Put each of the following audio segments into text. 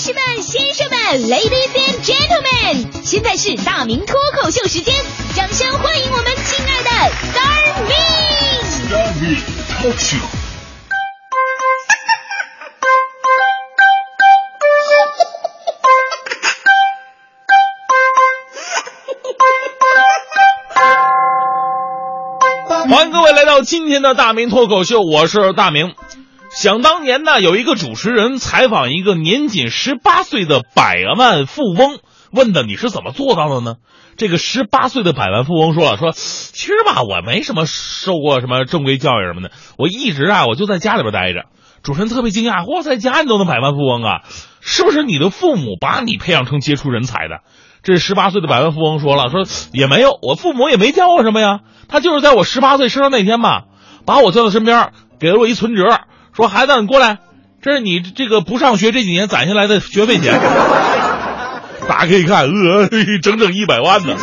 士们、先生们，Ladies and Gentlemen，现在是大明脱口秀时间，掌声欢迎我们亲爱的 Star Me。Star Me Talk Show。欢迎各位来到今天的大明脱口秀，我是大明。想当年呢，有一个主持人采访一个年仅十八岁的百万富翁，问的你是怎么做到的呢？这个十八岁的百万富翁说了，说其实吧，我没什么受过什么正规教育什么的，我一直啊，我就在家里边待着。主持人特别惊讶，哇，在家你都能百万富翁啊？是不是你的父母把你培养成杰出人才的？这十八岁的百万富翁说了，说也没有，我父母也没教我什么呀。他就是在我十八岁生日那天吧，把我叫到身边，给了我一存折，说孩子，你过来，这是你这个不上学这几年攒下来的学费钱。打开一看，呃，整整一百万呢。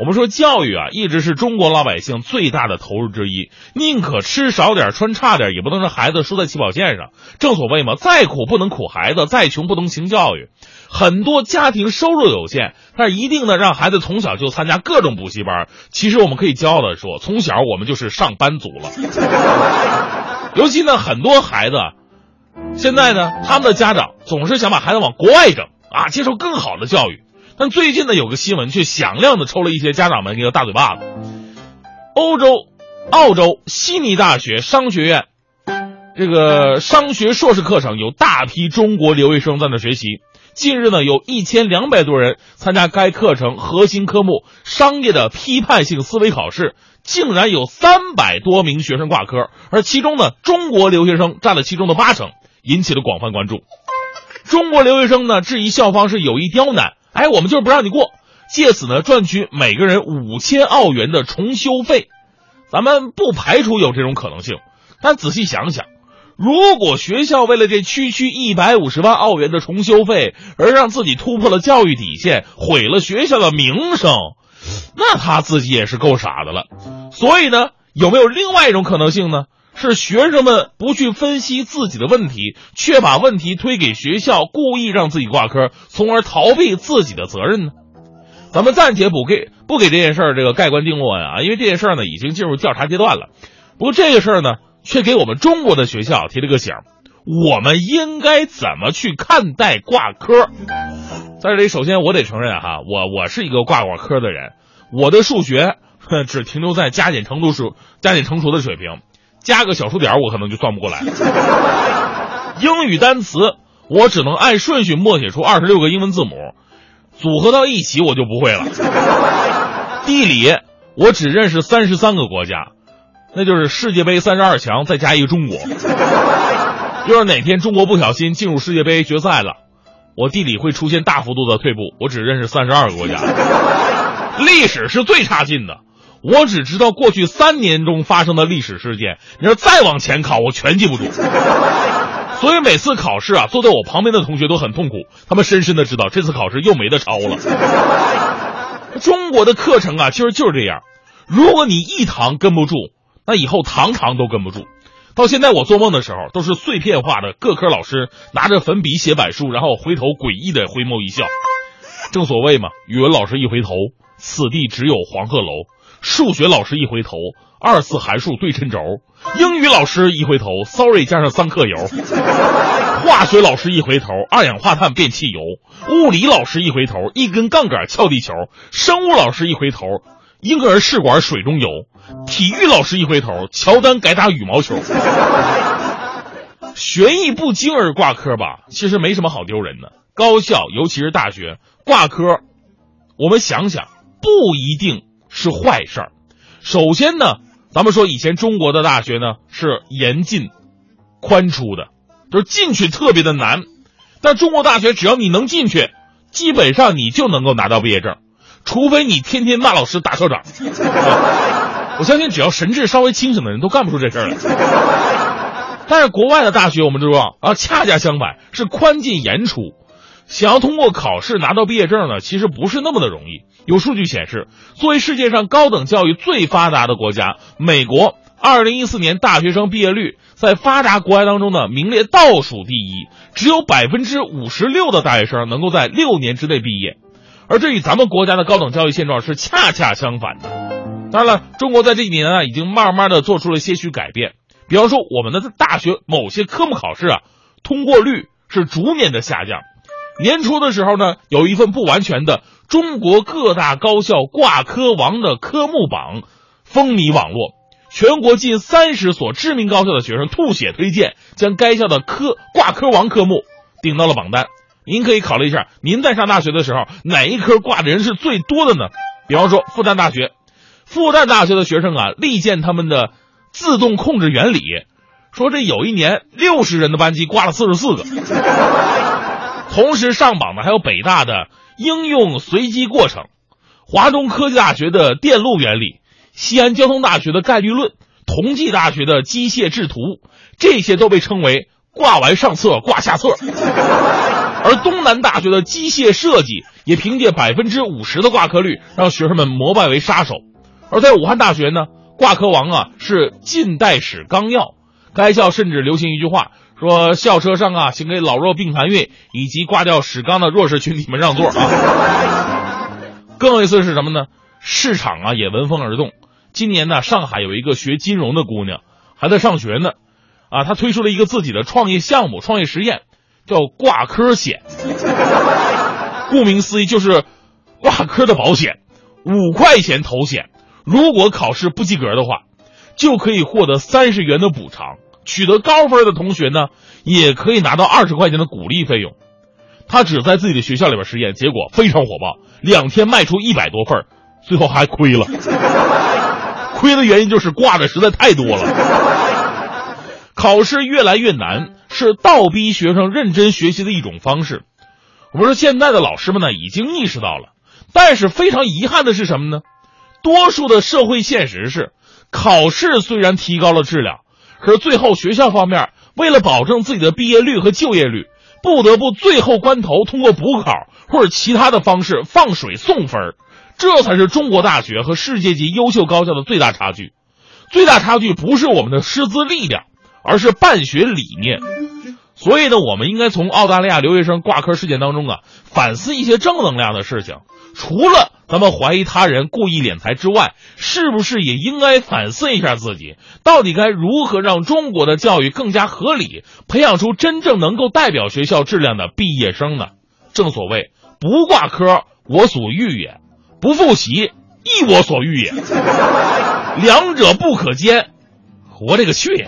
我们说教育啊，一直是中国老百姓最大的投入之一，宁可吃少点、穿差点，也不能让孩子输在起跑线上。正所谓嘛，再苦不能苦孩子，再穷不能穷教育。很多家庭收入有限，但一定呢让孩子从小就参加各种补习班。其实我们可以骄傲的说，从小我们就是上班族了。尤其呢，很多孩子现在呢，他们的家长总是想把孩子往国外整啊，接受更好的教育。但最近呢，有个新闻却响亮的抽了一些家长们一个大嘴巴子。欧洲、澳洲悉尼大学商学院这个商学硕士课程有大批中国留学生在那学习。近日呢，有一千两百多人参加该课程核心科目——商业的批判性思维考试，竟然有三百多名学生挂科，而其中呢，中国留学生占了其中的八成，引起了广泛关注。中国留学生呢，质疑校方是有意刁难。哎，我们就是不让你过，借此呢赚取每个人五千澳元的重修费。咱们不排除有这种可能性，但仔细想想，如果学校为了这区区一百五十万澳元的重修费而让自己突破了教育底线，毁了学校的名声，那他自己也是够傻的了。所以呢，有没有另外一种可能性呢？是学生们不去分析自己的问题，却把问题推给学校，故意让自己挂科，从而逃避自己的责任呢？咱们暂且不给不给这件事儿这个盖棺定论啊，因为这件事儿呢已经进入调查阶段了。不过这个事儿呢，却给我们中国的学校提了个醒：我们应该怎么去看待挂科？在这里，首先我得承认哈，我我是一个挂过科的人，我的数学只停留在加减乘除数加减乘除的水平。加个小数点，我可能就算不过来。英语单词，我只能按顺序默写出二十六个英文字母，组合到一起我就不会了。地理，我只认识三十三个国家，那就是世界杯三十二强再加一个中国。要是哪天中国不小心进入世界杯决赛了，我地理会出现大幅度的退步，我只认识三十二个国家。历史是最差劲的。我只知道过去三年中发生的历史事件，你要再往前考，我全记不住。所以每次考试啊，坐在我旁边的同学都很痛苦，他们深深的知道这次考试又没得抄了。中国的课程啊，其实就是这样，如果你一堂跟不住，那以后堂堂都跟不住。到现在我做梦的时候，都是碎片化的各科老师拿着粉笔写板书，然后回头诡异的回眸一笑。正所谓嘛，语文老师一回头，此地只有黄鹤楼。数学老师一回头，二次函数对称轴；英语老师一回头，sorry 加上三克油；化学老师一回头，二氧化碳变汽油；物理老师一回头，一根杠杆撬地球；生物老师一回头，婴儿试管水中游；体育老师一回头，乔丹改打羽毛球。学艺不精而挂科吧，其实没什么好丢人的。高校尤其是大学挂科，我们想想，不一定。是坏事儿。首先呢，咱们说以前中国的大学呢是严进宽出的，就是进去特别的难。但中国大学只要你能进去，基本上你就能够拿到毕业证，除非你天天骂老师、打校长。我相信只要神智稍微清醒的人都干不出这事儿来。但是国外的大学我们知道啊，恰恰相反是宽进严出。想要通过考试拿到毕业证呢，其实不是那么的容易。有数据显示，作为世界上高等教育最发达的国家，美国二零一四年大学生毕业率在发达国家当中呢名列倒数第一，只有百分之五十六的大学生能够在六年之内毕业，而这与咱们国家的高等教育现状是恰恰相反的。当然了，中国在这几年啊已经慢慢的做出了些许改变，比方说我们的大学某些科目考试啊通过率是逐年的下降。年初的时候呢，有一份不完全的中国各大高校挂科王的科目榜风靡网络。全国近三十所知名高校的学生吐血推荐，将该校的科挂科王科目顶到了榜单。您可以考虑一下，您在上大学的时候，哪一科挂的人是最多的呢？比方说复旦大学，复旦大学的学生啊，力荐他们的自动控制原理，说这有一年六十人的班级挂了四十四个。同时上榜的还有北大的应用随机过程，华中科技大学的电路原理。西安交通大学的概率论，同济大学的机械制图，这些都被称为挂完上册挂下册。而东南大学的机械设计也凭借百分之五十的挂科率，让学生们膜拜为杀手。而在武汉大学呢，挂科王啊是近代史纲要，该校甚至流行一句话，说校车上啊，请给老弱病残孕以及挂掉史纲的弱势群体们让座啊。更有意思是什么呢？市场啊也闻风而动。今年呢，上海有一个学金融的姑娘，还在上学呢，啊，她推出了一个自己的创业项目、创业实验，叫挂科险。顾名思义，就是挂科的保险，五块钱投险，如果考试不及格的话，就可以获得三十元的补偿；取得高分的同学呢，也可以拿到二十块钱的鼓励费用。他只在自己的学校里边实验，结果非常火爆，两天卖出一百多份，最后还亏了。亏的原因就是挂的实在太多了，考试越来越难，是倒逼学生认真学习的一种方式。我们说现在的老师们呢已经意识到了，但是非常遗憾的是什么呢？多数的社会现实是，考试虽然提高了质量，可是最后学校方面为了保证自己的毕业率和就业率，不得不最后关头通过补考或者其他的方式放水送分儿。这才是中国大学和世界级优秀高校的最大差距，最大差距不是我们的师资力量，而是办学理念。所以呢，我们应该从澳大利亚留学生挂科事件当中啊，反思一些正能量的事情。除了咱们怀疑他人故意敛财之外，是不是也应该反思一下自己，到底该如何让中国的教育更加合理，培养出真正能够代表学校质量的毕业生呢？正所谓，不挂科，我所欲也。不复习，亦我所欲也。两者不可兼，我这个去。